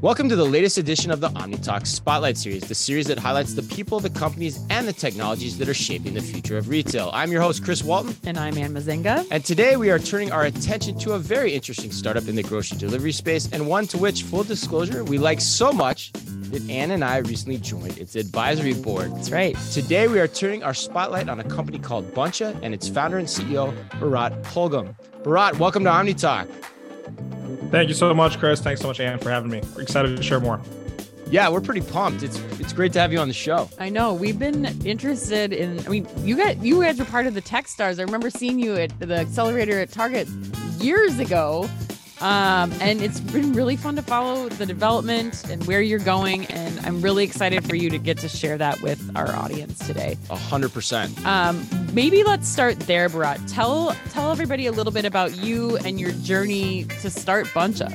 Welcome to the latest edition of the OmniTalk Spotlight Series, the series that highlights the people, the companies, and the technologies that are shaping the future of retail. I'm your host, Chris Walton. And I'm Anne Mezzenga. And today we are turning our attention to a very interesting startup in the grocery delivery space, and one to which, full disclosure, we like so much that Anne and I recently joined its advisory board. That's right. Today we are turning our spotlight on a company called Buncha and its founder and CEO, Bharat Pulgam. Bharat, welcome to OmniTalk. Thank you so much, Chris. Thanks so much, Anne, for having me. We're excited to share more. Yeah, we're pretty pumped. It's it's great to have you on the show. I know we've been interested in. I mean, you got you guys were part of the Techstars. I remember seeing you at the accelerator at Target years ago. Um, and it's been really fun to follow the development and where you're going. And I'm really excited for you to get to share that with our audience today. A hundred percent. Um, maybe let's start there, Bharat. Tell tell everybody a little bit about you and your journey to start Buncha.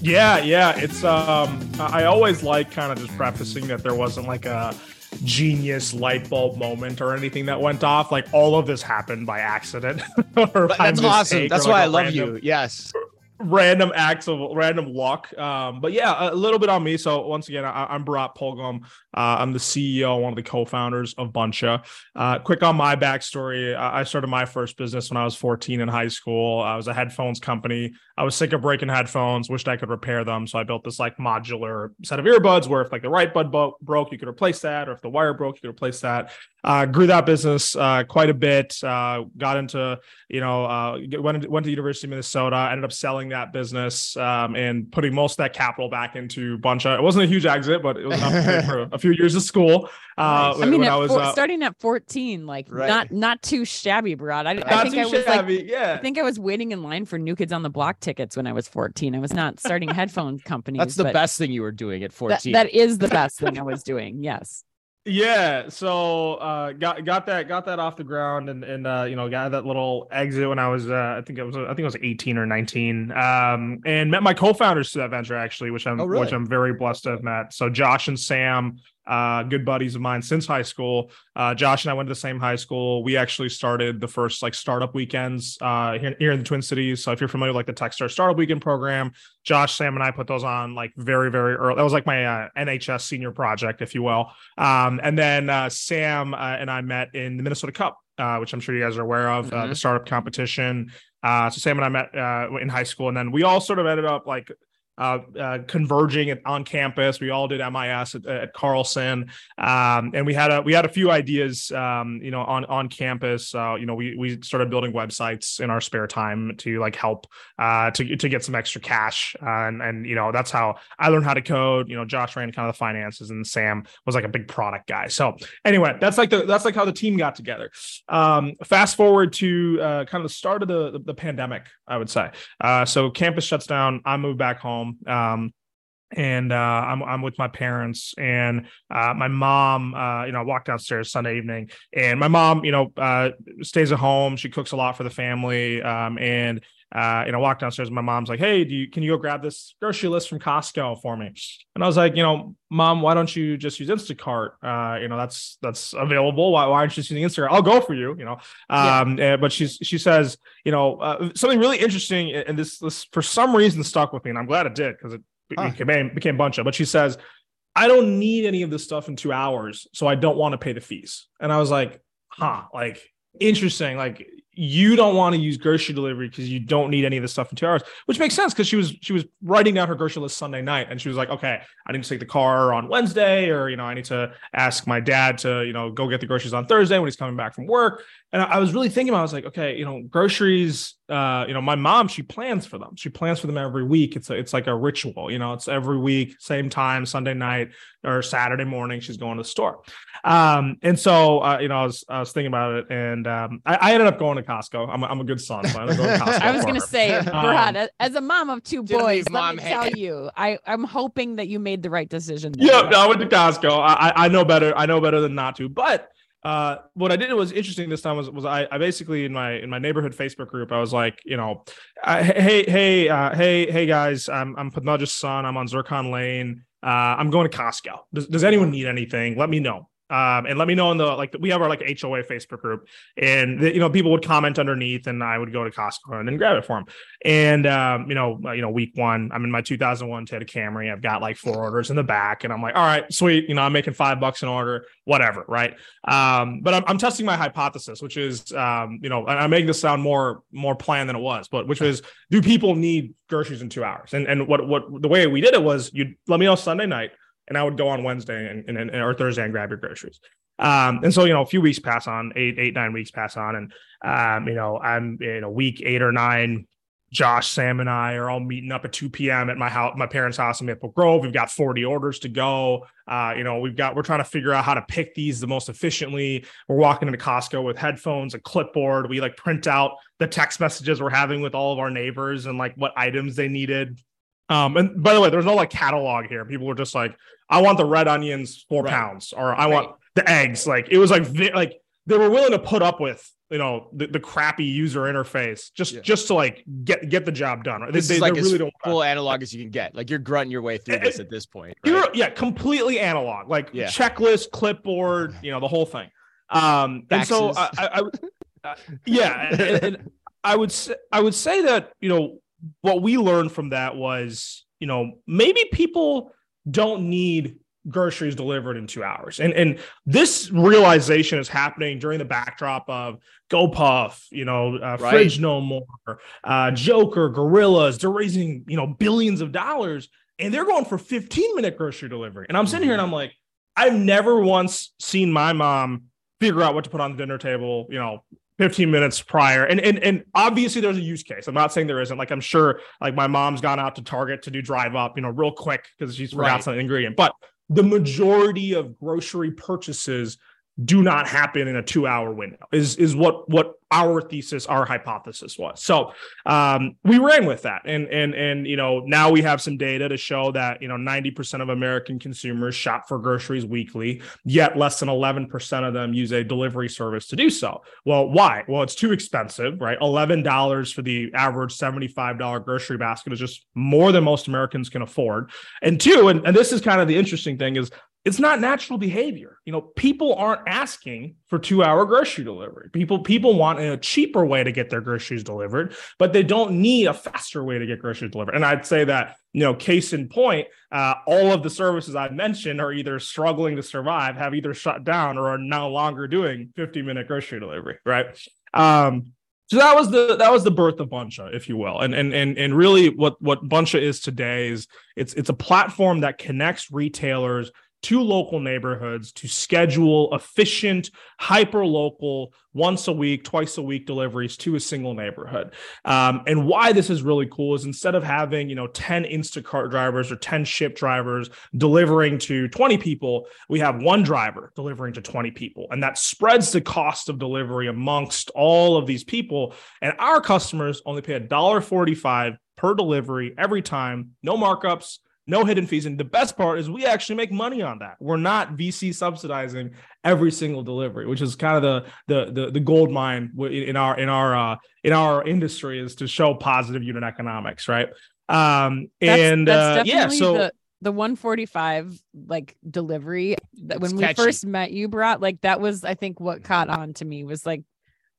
Yeah, yeah. It's um I always like kind of just prefacing that there wasn't like a genius light bulb moment or anything that went off. Like all of this happened by accident. That's awesome. That's like why I love random, you. Yes random acts of random luck. Um, but yeah, a little bit on me. So once again, I, am Bharat Pulgam. Uh, I'm the CEO, one of the co-founders of Buncha. Uh, quick on my backstory: I started my first business when I was 14 in high school. I was a headphones company. I was sick of breaking headphones, wished I could repair them, so I built this like modular set of earbuds where if like the right bud bo- broke, you could replace that, or if the wire broke, you could replace that. Uh, grew that business uh, quite a bit. Uh, got into you know uh, went went to University of Minnesota. Ended up selling that business um, and putting most of that capital back into Buncha. It wasn't a huge exit, but it was enough for a few years of school. Uh, nice. I mean, I was four, uh, starting at 14, like right. not not too shabby, Bharat. I, I think I was shabby, like, yeah. I think I was waiting in line for New Kids on the Block tickets when I was 14. I was not starting headphone companies. That's the best thing you were doing at 14. that is the best thing I was doing. Yes. Yeah, so uh, got got that got that off the ground and and uh, you know got that little exit when I was uh, I think it was I think it was 18 or 19 um, and met my co-founders to that venture actually which I'm oh, really? which I'm very blessed to have met. So Josh and Sam uh, good buddies of mine since high school. Uh, Josh and I went to the same high school. We actually started the first like startup weekends uh, here, here in the Twin Cities. So if you're familiar with like the Techstars Startup Weekend program, Josh, Sam, and I put those on like very, very early. That was like my uh, NHS senior project, if you will. Um, and then uh, Sam uh, and I met in the Minnesota Cup. Uh, which I'm sure you guys are aware of, uh, mm-hmm. the startup competition. Uh, so Sam and I met uh, in high school, and then we all sort of ended up like uh, uh, converging on campus. We all did MIS at, at Carlson, um, and we had a we had a few ideas, um, you know, on on campus. Uh, you know, we we started building websites in our spare time to like help uh, to to get some extra cash, and and you know that's how I learned how to code. You know, Josh ran kind of the finances, and Sam was like a big product guy. So anyway, that's like the that's like how the team got together. Um, fast forward to uh, kind of the start of the the, the pandemic, I would say. Uh, so campus shuts down. I move back home home. Um, and uh, I'm I'm with my parents and uh, my mom. Uh, you know, I walk downstairs Sunday evening, and my mom, you know, uh, stays at home. She cooks a lot for the family, um, and uh, you know, walk downstairs. And my mom's like, "Hey, do you can you go grab this grocery list from Costco for me?" And I was like, "You know, mom, why don't you just use Instacart? Uh, you know, that's that's available. Why, why aren't you just using Instacart? I'll go for you. You know." Um, yeah. but she's she says, you know, uh, something really interesting, and this this for some reason stuck with me, and I'm glad it did because it huh. became became Buncha. But she says, "I don't need any of this stuff in two hours, so I don't want to pay the fees." And I was like, "Huh, like." interesting like you don't want to use grocery delivery because you don't need any of the stuff in two hours, which makes sense because she was she was writing down her grocery list Sunday night and she was like, okay, I need to take the car on Wednesday, or you know, I need to ask my dad to you know go get the groceries on Thursday when he's coming back from work. And I was really thinking about, I was like, okay, you know, groceries. Uh, you know, my mom she plans for them. She plans for them every week. It's a, it's like a ritual. You know, it's every week, same time, Sunday night or Saturday morning. She's going to the store. Um, and so uh, you know, I was I was thinking about it, and um, I, I ended up going to Costco. I'm a, I'm a good son. So I, I was going to say, Bharat, um, as a mom of two boys, let me tell you, I I'm hoping that you made the right decision. Yeah, no, I went to Costco. I I know better. I know better than not to, but uh, what I did was interesting this time was was I, I basically in my in my neighborhood Facebook group I was like you know I, hey hey uh, hey hey guys I'm I'm Padmaja's son I'm on Zircon Lane uh, I'm going to Costco does, does anyone need anything let me know Um, and let me know in the like we have our like HOA Facebook group, and the, you know people would comment underneath, and I would go to Costco and then grab it for them. And um, you know, uh, you know, week one, I'm in my 2001 Toyota Camry. I've got like four orders in the back, and I'm like, all right, sweet. You know, I'm making five bucks an order, whatever, right? Um, but I'm, I'm testing my hypothesis, which is, um, you know, I'm making this sound more more planned than it was, but which was, do people need groceries in two hours? And and what what the way we did it was, you let me know Sunday night and I would go on Wednesday and, and, and or Thursday and grab your groceries. Um, and so you know, a few weeks pass on, eight, eight, nine weeks pass on, and um, you know, I'm in a week eight or nine. Josh, Sam, and I are all meeting up at 2 p.m. at my house, my parents' house in Maple Grove. We've got 40 orders to go. Uh, you know, we've got we're trying to figure out how to pick these the most efficiently. We're walking into Costco with headphones, a clipboard. We like print out the text messages we're having with all of our neighbors and like what items they needed. Um, and by the way, there's no like catalog here. People were just like, I want the red onions four right. pounds, or I right. want the eggs. Like it was like like they were willing to put up with you know the, the crappy user interface just yeah. just to like get get the job done. Right? This they, is like they really don't full analog as you can get. Like you're grunting your way through it, this at this point. Right? yeah, completely analog. Like yeah. checklist, clipboard, you know the whole thing. Um, and so I, I, I yeah, and, and I would say I would say that you know what we learned from that was you know maybe people don't need groceries delivered in two hours. And and this realization is happening during the backdrop of GoPuff, you know, uh, right. Fridge No More, uh, Jokr, Gorillas. They're raising you know billions of dollars, and they're going for 15 minute grocery delivery. And I'm sitting here and I'm like, I've never once seen my mom figure out what to put on the dinner table. You know, 15 minutes prior. And and and obviously there's a use case. I'm not saying there isn't. Like i'm sure like my mom's gone out to target to do drive up you know real quick because she's forgot right. some ingredient. But the majority of grocery purchases do not happen in a two hour window is is what what our thesis our hypothesis was. So um, we ran with that. And and and you know now we have some data to show that you know 90% of american consumers shop for groceries weekly yet less than 11% of them use a delivery service to do so. Well why? Well it's too expensive right? $11 for the average $75 grocery basket is just more than most americans can afford. And two and, and this is kind of the interesting thing is it's not natural behavior. You know, people aren't asking for two hour grocery delivery. People people want a cheaper way to get their groceries delivered, but they don't need a faster way to get groceries delivered. And I'd say that you know, case in point, uh, all of the services I've mentioned are either struggling to survive, have either shut down, or are no longer doing 50 minute grocery delivery. Right. Um, so that was the that was the birth of Buncha, if you will, and and and and really what what Buncha is today is it's it's a platform that connects retailers to local neighborhoods to schedule efficient, hyper local, once a week, twice a week deliveries to a single neighborhood. Um, and why this is really cool is instead of having, you know, 10 Instacart drivers or 10 Shipt drivers delivering to 20 people, we have one driver delivering to 20 people. And that spreads the cost of delivery amongst all of these people. And our customers only pay $1.45 per delivery every time, no markups no hidden fees. And the best part is we actually make money on that. We're not VC subsidizing every single delivery, which is kind of the the the, the gold mine in our in our uh, in our industry is to show positive unit economics, right? Um, that's, and that's uh, yeah, so. The- the 145 like delivery that when we first met you brought like that was i think what caught on to me was like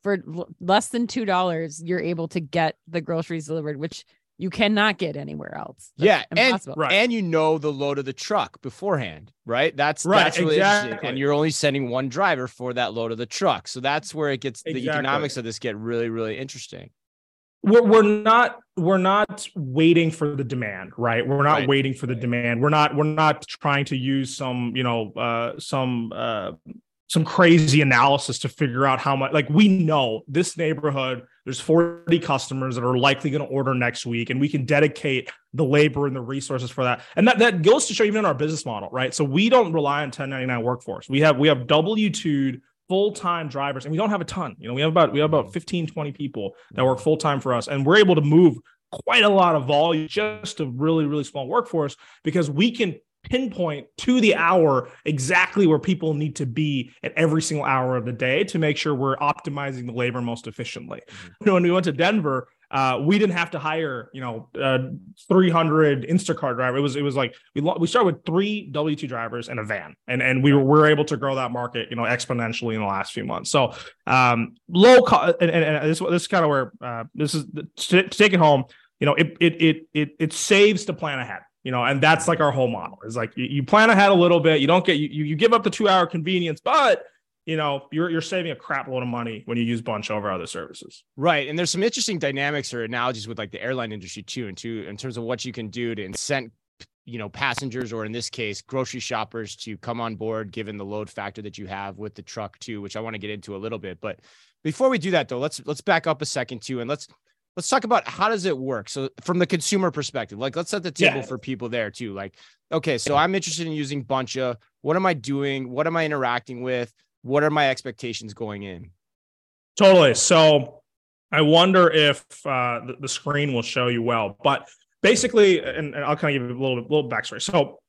for l- less than two dollars you're able to get the groceries delivered which you cannot get anywhere else. That's yeah, impossible. and right. and you know the load of the truck beforehand, right? That's right, that's really exactly. interesting. And you're only sending one driver for that load of the truck, so that's where it gets exactly. the economics of this get really really interesting. We're, we're not we're not waiting for the demand, right? We're not right. waiting for the demand. We're not we're not trying to use some you know uh, some uh, some crazy analysis to figure out how much like we know this neighborhood there's 40 customers that are likely going to order next week and we can dedicate the labor and the resources for that. And that, that goes to show even in our business model right? So we don't rely on 1099 workforce. We have we have w2 full-time drivers and we don't have a ton. You know we have about we have about 15 20 people that work full-time for us and we're able to move quite a lot of volume just a really really small workforce because we can pinpoint to the hour exactly where people need to be at every single hour of the day to make sure we're optimizing the labor most efficiently. Mm-hmm. You know, when we went to Denver, uh, we didn't have to hire, you know, uh, 300 Instacart driver. It was it was like we we started with three W two drivers and a van, and and we were, we were able to grow that market, you know, exponentially in the last few months. So um, low cost, and, and, and, this this is kind of where uh, this is to, to take it home. You know, it it it it it saves to plan ahead you know and that's like our whole model is like you, plan ahead a little bit. You don't get you you give up the two hour convenience but you know you're you're saving a crap load of money when you use Buncha over other services. Right and there's some interesting dynamics or analogies with like the airline industry too and too in terms of what you can do to incent you know passengers or in this case grocery shoppers to come on board given the load factor that you have with the truck too which i want to get into a little bit but before we do that though let's let's back up a second too and let's let's talk about how does it work so from the consumer perspective like let's set the table yeah. for people there too like okay so i'm interested in using buncha what am i doing what am i interacting with what are my expectations going in? Totally. So I wonder if uh, the, the, screen will show you well, but basically, and, and I'll kind of give you a little little backstory. So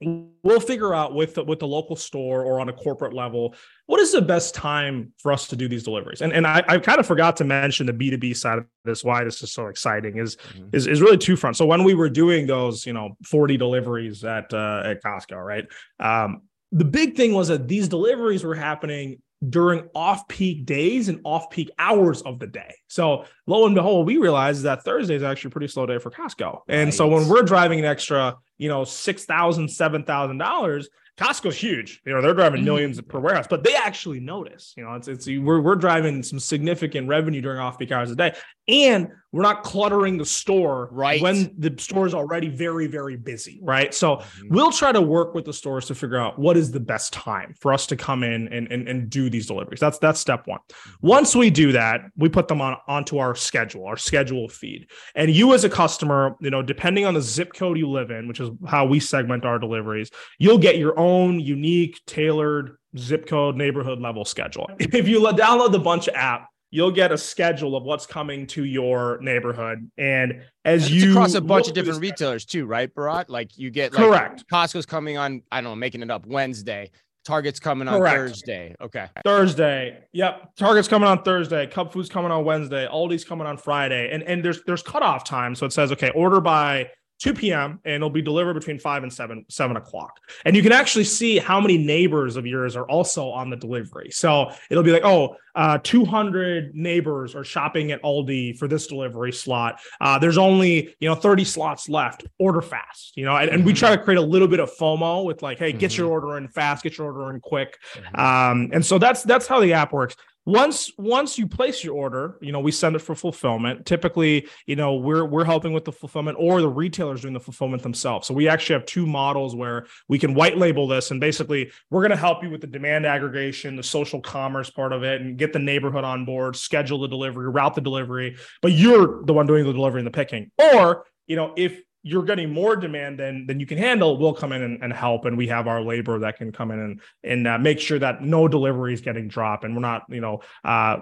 we'll figure out with the, with the local store or on a corporate level what is the best time for us to do these deliveries and and i, I kind of forgot to mention the b2b side of this why this is so exciting is mm-hmm. is, is really two fronts so when we were doing those you know 40 deliveries at uh, at costco right um, the big thing was that these deliveries were happening during off peak days and off peak hours of the day. So lo and behold, we realized that Thursday is actually a pretty slow day for Costco. And so when we're driving an extra, you know, six thousand, seven thousand dollars. Costco's huge. You know, they're driving mm-hmm. millions per warehouse, but they actually notice. You know, it's it's we're we're driving some significant revenue during off peak hours a day, and we're not cluttering the store right when the store is already very very busy right so mm-hmm. we'll try to work with the stores to figure out what is the best time for us to come in and, and, and do these deliveries that's that's step one mm-hmm. once we do that we put them on onto our schedule our schedule feed and you as a customer you know depending on the zip code you live in which is how we segment our deliveries you'll get your own unique tailored zip code neighborhood level schedule if you download the Buncha app you'll get a schedule of what's coming to your neighborhood. And as you across a bunch of different retailers too, right, Bharat? Like you get like, correct. Costco's coming on, I don't know, making it up Wednesday. Target's coming on Correct. Thursday. Okay. Thursday. Yep. Target's coming on Thursday. Cub Food's coming on Wednesday. Aldi's coming on Friday. And and there's there's cutoff time. So it says, okay, order by 2 p.m. and it'll be delivered between 5 and 7 7 o'clock. And you can actually see how many neighbors of yours are also on the delivery. So it'll be like, oh, uh, 200 neighbors are shopping at Aldi for this delivery slot. Uh, there's only you know 30 slots left. Order fast, you know. And, and we try to create a little bit of FOMO with like, hey, get mm-hmm. your order in fast, get your order in quick. Mm-hmm. Um, and so that's that's how the app works once once you place your order you know we send it for fulfillment. Typically you know we're we're helping with the fulfillment or the retailers doing the fulfillment themselves. So we actually have two models where we can white label this and basically we're going to help you with the demand aggregation the social commerce part of it and get the neighborhood on board schedule the delivery route the delivery but you're the one doing the delivery and the picking. Or you know if you're getting more demand than than you can handle, we'll come in and, and help, and we have our labor that can come in and and uh, make sure that no delivery is getting dropped, and we're not you know uh,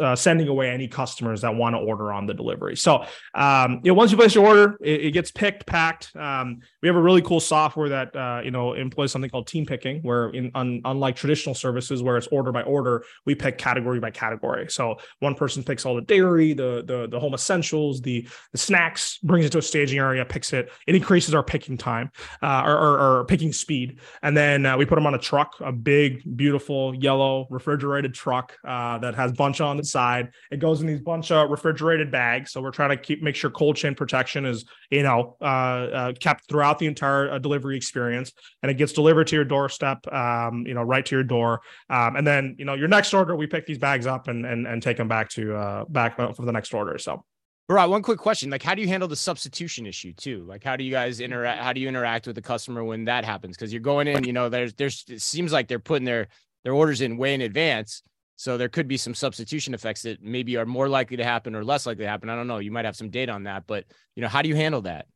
uh, sending away any customers that want to order on the delivery. So, um, you know, once you place your order, it, it gets picked, packed. Um, we have a really cool software that uh, you know employs something called team picking, where in un, unlike traditional services where it's order by order, we pick category by category. So one person picks all the dairy, the the, the home essentials, the the snacks, brings it to a staging area, picks it. It increases our picking time, uh, or, or, or, picking speed, and then uh, we put them on a truck, a big, beautiful yellow refrigerated truck uh, that has Buncha on the side. It goes in these Buncha refrigerated bags. So we're trying to keep make sure cold chain protection is you know uh, uh, kept throughout the entire uh, delivery experience, and it gets delivered to your doorstep, um, you know, right to your door. Um, and then you know your next order, we pick these bags up and and, and take them back to uh, back for the next order. So. Right. One quick question: Like, how do you handle the substitution issue too? Like, how do you guys interact? How do you interact with the customer when that happens? Because you're going in, you know, there's there's it seems like they're putting their their orders in way in advance, so there could be some substitution effects that maybe are more likely to happen or less likely to happen. I don't know. You might have some data on that, but you know, how do you handle that?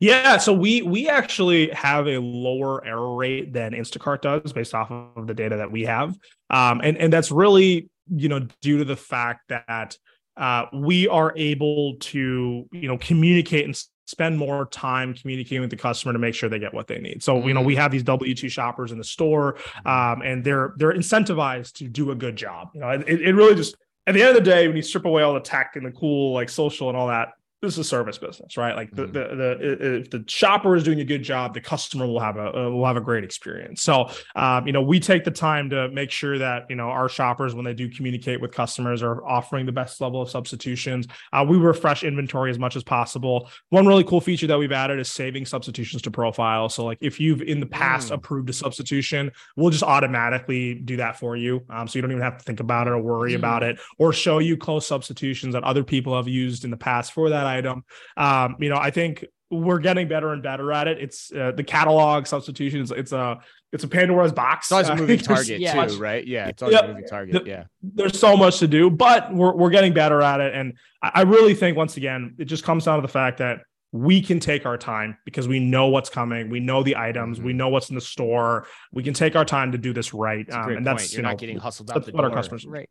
Yeah, so we we actually have a lower error rate than Instacart does based off of the data that we have, um, and and that's really you know due to the fact that uh, we are able to you know communicate and spend more time communicating with the customer to make sure they get what they need. So, you know, we mm. have these W2 shoppers in the store um, and they're they're incentivized to do a good job. You know, it, it really just at the end of the day, when you strip away all the tech and the cool, like social and all that, this is a service business, right? Like the, mm-hmm. the, the if the shopper is doing a good job, the customer will have a uh, will have a great experience. So, um, you know, we take the time to make sure that you know our shoppers, when they do communicate with customers, are offering the best level of substitutions. Uh, we refresh inventory as much as possible. One really cool feature that we've added is saving substitutions to profile. So, like if you've in the past mm. approved a substitution, we'll just automatically do that for you. Um, so you don't even have to think about it or worry mm. about it, or show you close substitutions that other people have used in the past for that item. Um, you know, I think we're getting better and better at it. It's uh, the catalog substitutions. It's a it's a Pandora's box. It's always a moving target yeah. too, right? Yeah, it's always yeah, a moving target. yeah, there's so much to do, but we're we're getting better at it, and I really think once again it just comes down to the fact that we can take our time because we know what's coming. We know the items. Mm-hmm. We know what's in the store. We can take our time to do this right. Um, and that's You're you know, not getting hustled out the what door. our customers right.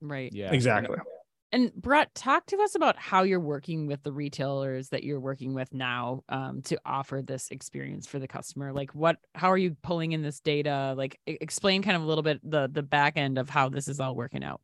Right. Yeah. Exactly. And Bharat, talk to us about how you're working with the retailers that you're working with now um, to offer this experience for the customer. Like, what? How are you pulling in this data? Like, explain kind of a little bit the the back end of how this is all working out.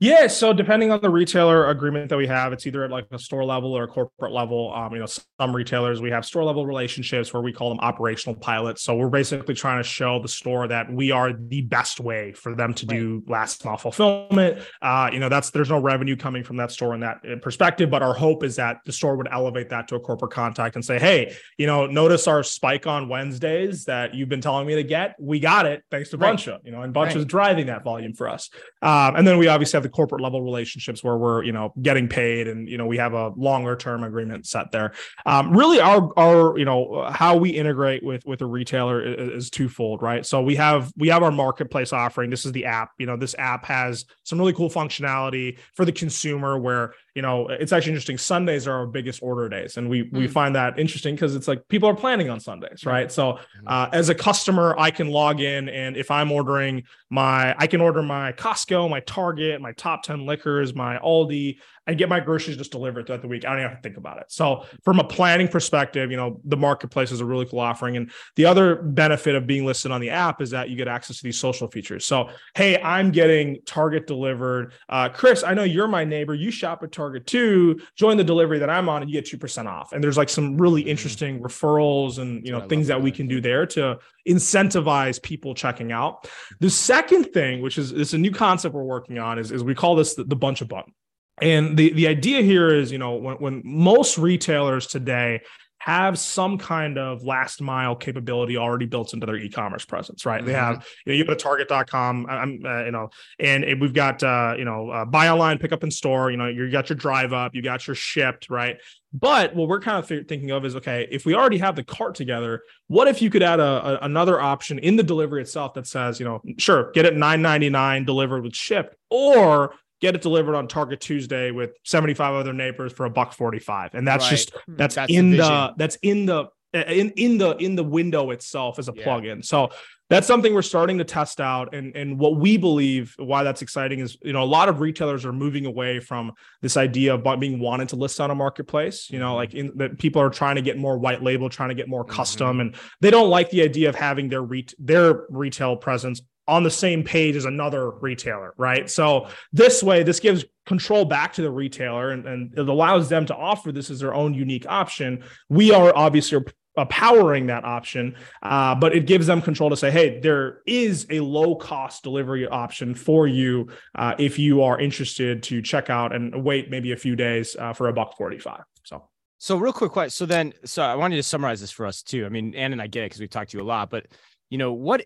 Yeah, so depending on the retailer agreement that we have, it's either at like a store level or a corporate level. Um, you know, some retailers we have store level relationships where we call them operational pilots. So we're basically trying to show the store that we are the best way for them to do last mile fulfillment. Uh, you know, that's there's no revenue coming from that store in that uh, perspective, but our hope is that the store would elevate that to a corporate contact and say, hey, you know, notice our spike on Wednesdays that you've been telling me to get. We got it thanks to right. Buncha, you know, and Buncha's right. driving that volume for us. Um, and then we obviously have the corporate level relationships where we're you know getting paid and you know we have a longer term agreement set there. Um, really our our you know how we integrate with with a retailer is, is, twofold right? So we have we have our marketplace offering. This is the app. You know this app has some really cool functionality for the consumer where you know it's actually interesting sundays are our biggest order days and we mm. we find that interesting because it's like people are planning on sundays right so mm-hmm. uh, as a customer i can log in and if i'm ordering my i can order my costco my target my top 10 liquors my aldi and get my groceries just delivered throughout the week. I don't even have to think about it. So from a planning perspective, you know, the marketplace is a really cool offering. And the other benefit of being listed on the app is that you get access to these social features. So, hey, I'm getting Target delivered. Uh, Chris, I know you're my neighbor. You shop at Target too. Join the delivery that I'm on and you get 2% off. And there's like some really mm-hmm. interesting referrals and, you know, things that, that we can do there to incentivize people checking out. The second thing, which is, is a new concept we're working on is, is we call this the, the Buncha button. And the, the idea here is, you know, when, when most retailers today have some kind of last mile capability already built into their e-commerce presence, right? Mm-hmm. They have, you know, you go to target.com, I'm, uh, you know, and we've got, uh, you know, uh, buy online, pick up in store, you know, you got your drive up, you got your Shipt, right? But what we're kind of th- thinking of is, okay, if we already have the cart together, what if you could add a, a, another option in the delivery itself that says, you know, sure, get it 9.99 delivered with Shipt, or get it delivered on Target Tuesday with 75 other neighbors for a buck 45. And that's right. just that's, that's in the, the that's in the in in the in the window itself as a yeah. plugin. So that's something we're starting to test out and and what we believe why that's exciting is you know a lot of retailers are moving away from this idea of being wanted to list on a marketplace you know mm-hmm. like in, that people are trying to get more white label trying to get more custom mm-hmm. and they don't like the idea of having their re- their retail presence on the same page as another retailer, right? So this way, this gives control back to the retailer and, and it allows them to offer this as their own unique option. We are obviously powering that option, uh, but it gives them control to say, hey, there is a low cost delivery option for you uh, if you are interested to check out and wait maybe a few days uh, for a buck 45. So. So real quick question. So then, so I wanted to summarize this for us too. I mean, Anne and I get it because we've talked to you a lot, but you know, what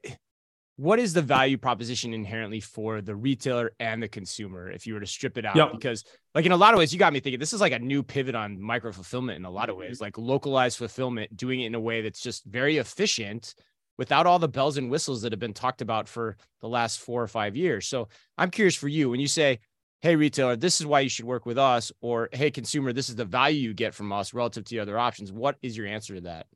what is the value proposition inherently for the retailer and the consumer if you were to strip it out? Yep. because like in a lot of ways you got me thinking this is like a new pivot on micro fulfillment in a lot of mm-hmm. ways like localized fulfillment doing it in a way that's just very efficient without all the bells and whistles that have been talked about for the last 4 or 5 years. So i'm curious for you when you say hey retailer this is why you should work with us or hey consumer this is the value you get from us relative to the other options what is your answer to that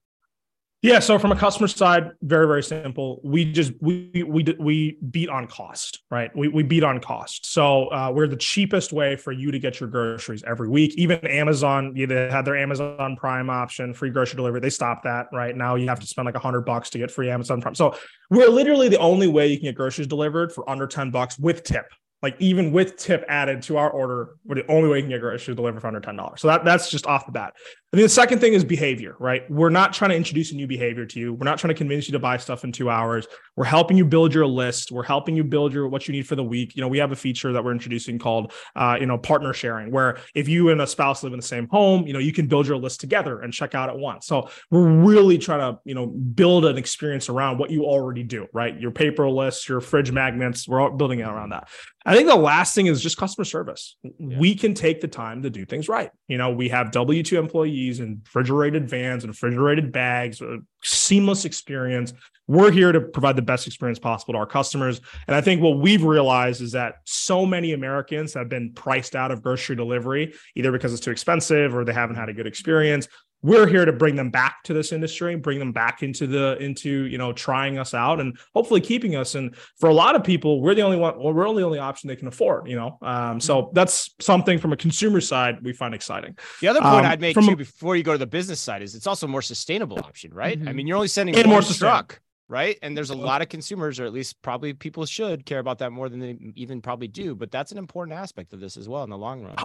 yeah, so from a customer side, very very simple. We just we we we beat on cost, right? We we beat on cost. So uh, we're the cheapest way for you to get your groceries every week. Even Amazon, they had their Amazon Prime option, free grocery delivery. They stopped that. Right now, you have to spend like a hundred bucks to get free Amazon Prime. So we're literally the only way you can get groceries delivered for under ten bucks with tip like even with tip added to our order, we're the only way you can get groceries delivered for under ten dollars. So that that's just off the bat. I mean, the second thing is behavior, right? We're not trying to introduce a new behavior to you. We're not trying to convince you to buy stuff in two hours. We're helping you build your list. We're helping you build your what you need for the week. You know, we have a feature that we're introducing called, uh, you know, partner sharing, where if you and a spouse live in the same home, you know, you can build your list together and check out at once. So we're really trying to, you know, build an experience around what you already do, right? Your paper lists, your fridge magnets. We're all building it around that. I think the last thing is just customer service. Yeah. We can take the time to do things right. You know, we have W 2 employees and refrigerated vans and refrigerated bags, a seamless experience. We're here to provide the best experience possible to our customers. And I think what we've realized is that so many Americans have been priced out of grocery delivery, either because it's too expensive or they haven't had a good experience we're here to bring them back to this industry bring them back into the into you know trying us out and hopefully keeping us. And for a lot of people we're the only one well, we're the only option they can afford you know? Um, so mm-hmm. that's something from a consumer side we find exciting. The other point um, i'd make too before you go to the business side is it's also a more sustainable option right? Mm-hmm. i mean you're only sending and more truck right? And there's a lot of consumers or at least probably people should care about that more than they even probably do but that's an important aspect of this as well in the long run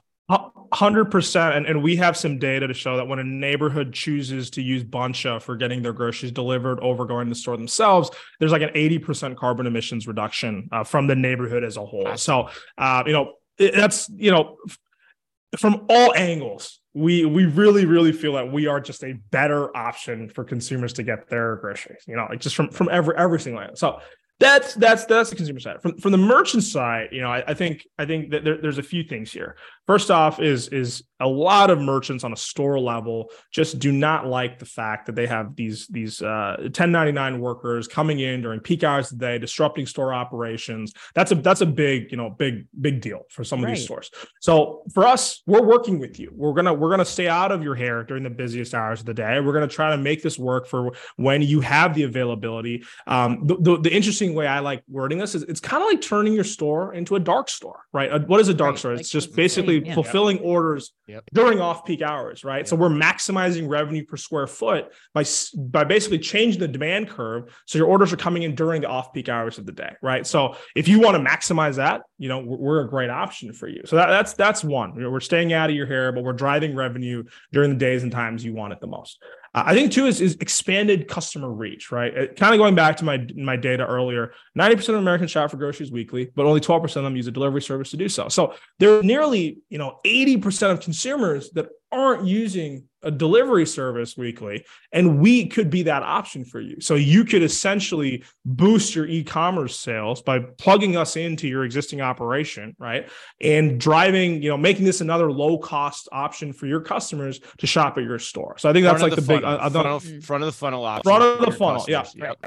Hundred percent, and we have some data to show that when a neighborhood chooses to use Buncha for getting their groceries delivered over going to the store themselves, there's like an eighty percent carbon emissions reduction uh, from the neighborhood as a whole. So, uh, you know, that's you know, from all angles, we we really really feel that we are just a better option for consumers to get their groceries. You know, like just from from every every single angle. So that's that's that's the consumer side. From from the merchant side, you know, I, I think I think that there, there's a few things here. First off, is is a lot of merchants on a store level just do not like the fact that they have these these uh, 1099 workers coming in during peak hours of the day, disrupting store operations. That's a that's a big you know big big deal for some of right. these stores. So for us, we're working with you. We're gonna we're gonna stay out of your hair during the busiest hours of the day. We're gonna try to make this work for when you have the availability. Um, the, the, the interesting way I like wording this is it's kind of like turning your store into a dark store, right? What is a dark right. store? Like, it's just basically yeah. fulfilling yep. orders yep. during off-peak hours, right? Yep. So we're maximizing revenue per square foot by by basically changing the demand curve so your orders are coming in during the off-peak hours of the day, right? So if you want to maximize that, you know, we're, a great option for you. So that, that's that's one. We're staying out of your hair, but we're driving revenue during the days and times you want it the most. I think two is, is expanded customer reach, right? Uh, kind of going back to my my data earlier, 90% of Americans shop for groceries weekly, but only 12% of them use a delivery service to do so. So there are nearly, you know, 80% of consumers that aren't using a delivery service weekly and we could be that option for you. So you could essentially boost your e-commerce sales by plugging us into your existing operation right? And driving you know making this another low cost option for your customers to shop at your store. So i think front that's like the, the big uh, front, of, front of the funnel option front of the funnel yeah. right.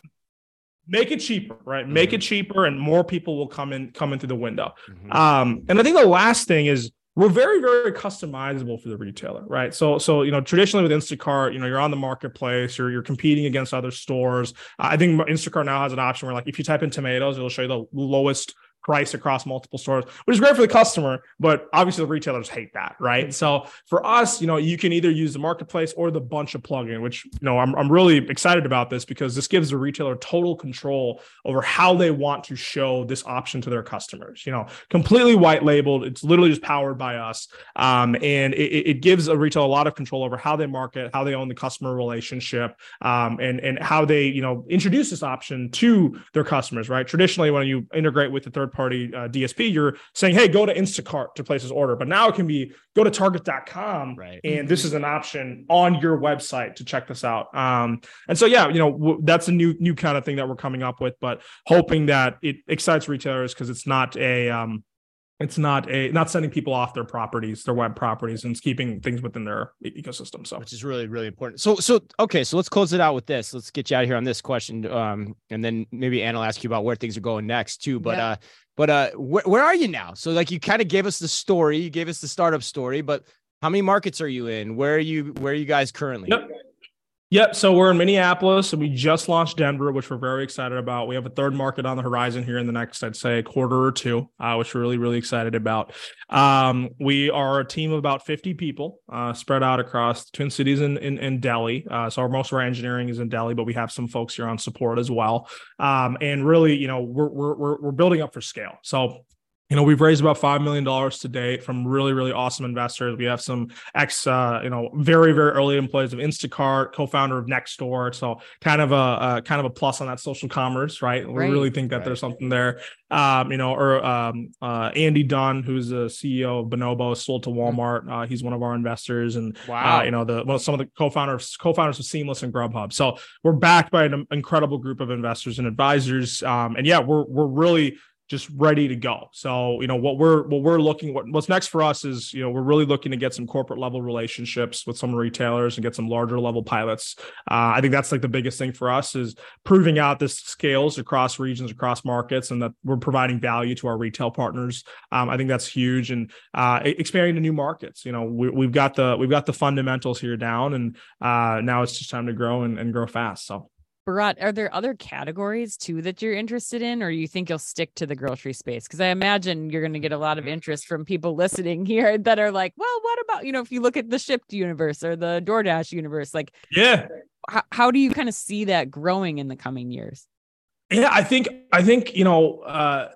make it cheaper right? Mm-hmm. make it cheaper and more people will come in come into the window. Mm-hmm. um and i think the last thing is we're very very customizable for the retailer right? So so you know traditionally with instacart you know you're on the marketplace you're, you're competing against other stores. I think instacart now has an option where like if you type in tomatoes it'll show you the lowest price across multiple stores, which is great for the customer, but obviously the retailers hate that, right? So for us, you know, you can either use the marketplace or the Buncha plugin, which you know I'm I'm really excited about this because this gives the retailer total control over how they want to show this option to their customers. You know, completely white labeled. It's literally just powered by us, um, and it, it, gives a retailer a lot of control over how they market, how they own the customer relationship, um, and and how they you know introduce this option to their customers. Right? Traditionally, when you integrate with the third party uh, DSP, you're saying, hey, go to Instacart to place this order. But now it can be go to target.com right. and this is an option on your website to check this out. Um, and so, yeah, you know, w- that's a new, new kind of thing that we're coming up with, but hoping that it excites retailers because it's not a, um, it's not a not sending people off their properties their web properties and it's keeping things within their ecosystem so which is really really important so so okay so let's close it out with this let's get you out of here on this question um and then maybe anna will ask you about where things are going next too but yeah. uh but uh, wh- where are you now? So like you kind of gave us the story, you gave us the startup story, but how many markets are you in? Where are you? Where are you guys currently? Yep. Yep. So we're in Minneapolis and we just launched Denver, which we're very excited about. We have a third market on the horizon here in the next, I'd say, quarter or two, uh, which we're really, really excited about. Um, we are a team of about 50 people uh, spread out across Twin Cities and in, in, in, Delhi. Uh, so our, most of our engineering is in Delhi, but we have some folks here on support as well. Um, and really, you know, we're, we're, we're building up for scale. So you know we've raised about five million dollars to date from really really awesome investors. We have some ex uh, you know very very early employees of instacart co-founder of nextdoor. So kind of a, kind of a plus on that social commerce right? We right. really think that right. there's something there. Um, you know or um, uh, andy dunn who's the ceo of Bonobos sold to walmart. Uh, he's one of our investors and uh, wow. you know the well, some of the co-founders co-founders of seamless and grubhub. So we're backed by an incredible group of investors and advisors. Um, and yeah we're we're really just ready to go. So, you know, what we're what we're looking what, what's next for us is, you know, we're really looking to get some corporate level relationships with some retailers and get some larger level pilots. Uh, I think that's like the biggest thing for us is proving out this scales across regions, across markets, and that we're providing value to our retail partners. Um, I think that's huge, and uh, expanding to new markets. You know, we, have got the we've got the fundamentals here down, and uh, now it's just time to grow and, and grow fast. So. Bharat, are there other categories too that you're interested in, or you think you'll stick to the grocery space? Because I imagine you're going to get a lot of interest from people listening here that are like, well, what about, you know, if you look at the Shipt universe or the DoorDash universe, like, yeah, how, how do you kind of see that growing in the coming years? Yeah, I think, I think, you know, uh,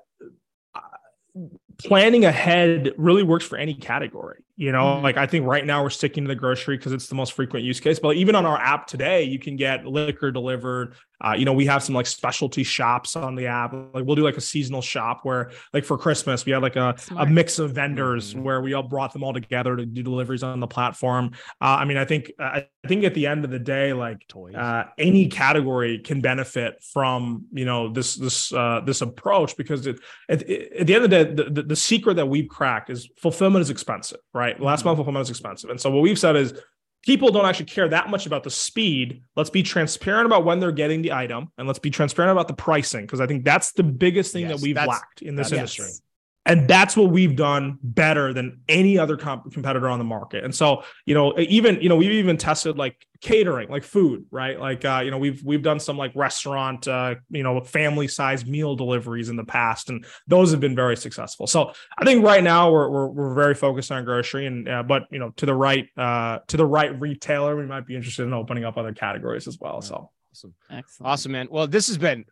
planning ahead really works for any category. You know, mm-hmm. like I think right now we're sticking to the grocery because it's the most frequent use case. But even on our app today, you can get liquor delivered. Uh, you know, we have some like specialty shops on the app. Like we'll do like a seasonal shop where, like for Christmas, we had like a, a mix of vendors mm-hmm. where we all brought them all together to do deliveries on the platform. Uh, I mean, I think I think at the end of the day, like uh, any category can benefit from you know this this uh, this approach because it, at, at the end of the day, the, the, the secret that we've cracked is fulfillment is expensive, right? right? Last mile fulfillment is expensive. And so what we've said is people don't actually care that much about the speed. Let's be transparent about when they're getting the item and let's be transparent about the pricing because I think that's the biggest thing yes, that we've lacked in this industry. Yes. And that's what we've done better than any other comp- competitor on the market. And so, you know, even, you know, we've even tested like catering, like food, right? Like, uh, you know, we've, we've done some like restaurant, uh, you know, family size meal deliveries in the past, and those have been very successful. So I think right now we're, we're, we're very focused on grocery and, uh, but, you know, to the right, uh, to the right retailer, we might be interested in opening up other categories as well. So awesome. Excellent. Awesome, man. Well, this has been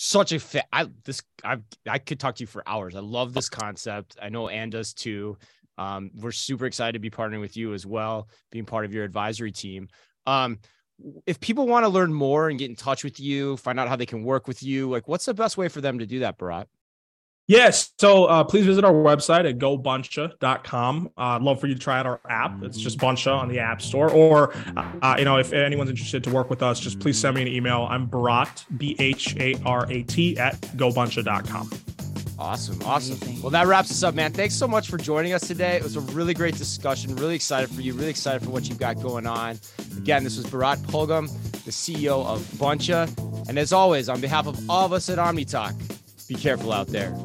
such a fit. I this I I could talk to you for hours. I love this concept. I know Anne does too. Um, we're super excited to be partnering with you as well, being part of your advisory team. Um, if people want to learn more and get in touch with you, find out how they can work with you, like what's the best way for them to do that, Bharat? Yes. So uh, please visit our website at gobuncha.com. Uh, I'd love for you to try out our app. It's just Buncha on the App Store. Or, uh, you know, if anyone's interested to work with us, just please send me an email. I'm Bharat, B H A R A T, at gobuncha.com. Awesome. Awesome. Well, that wraps us up, man. Thanks so much for joining us today. It was a really great discussion. Really excited for you. Really excited for what you've got going on. Again, this was Bharat Pulgam, the CEO of Buncha. And as always, on behalf of all of us at OmniTalk, be careful out there.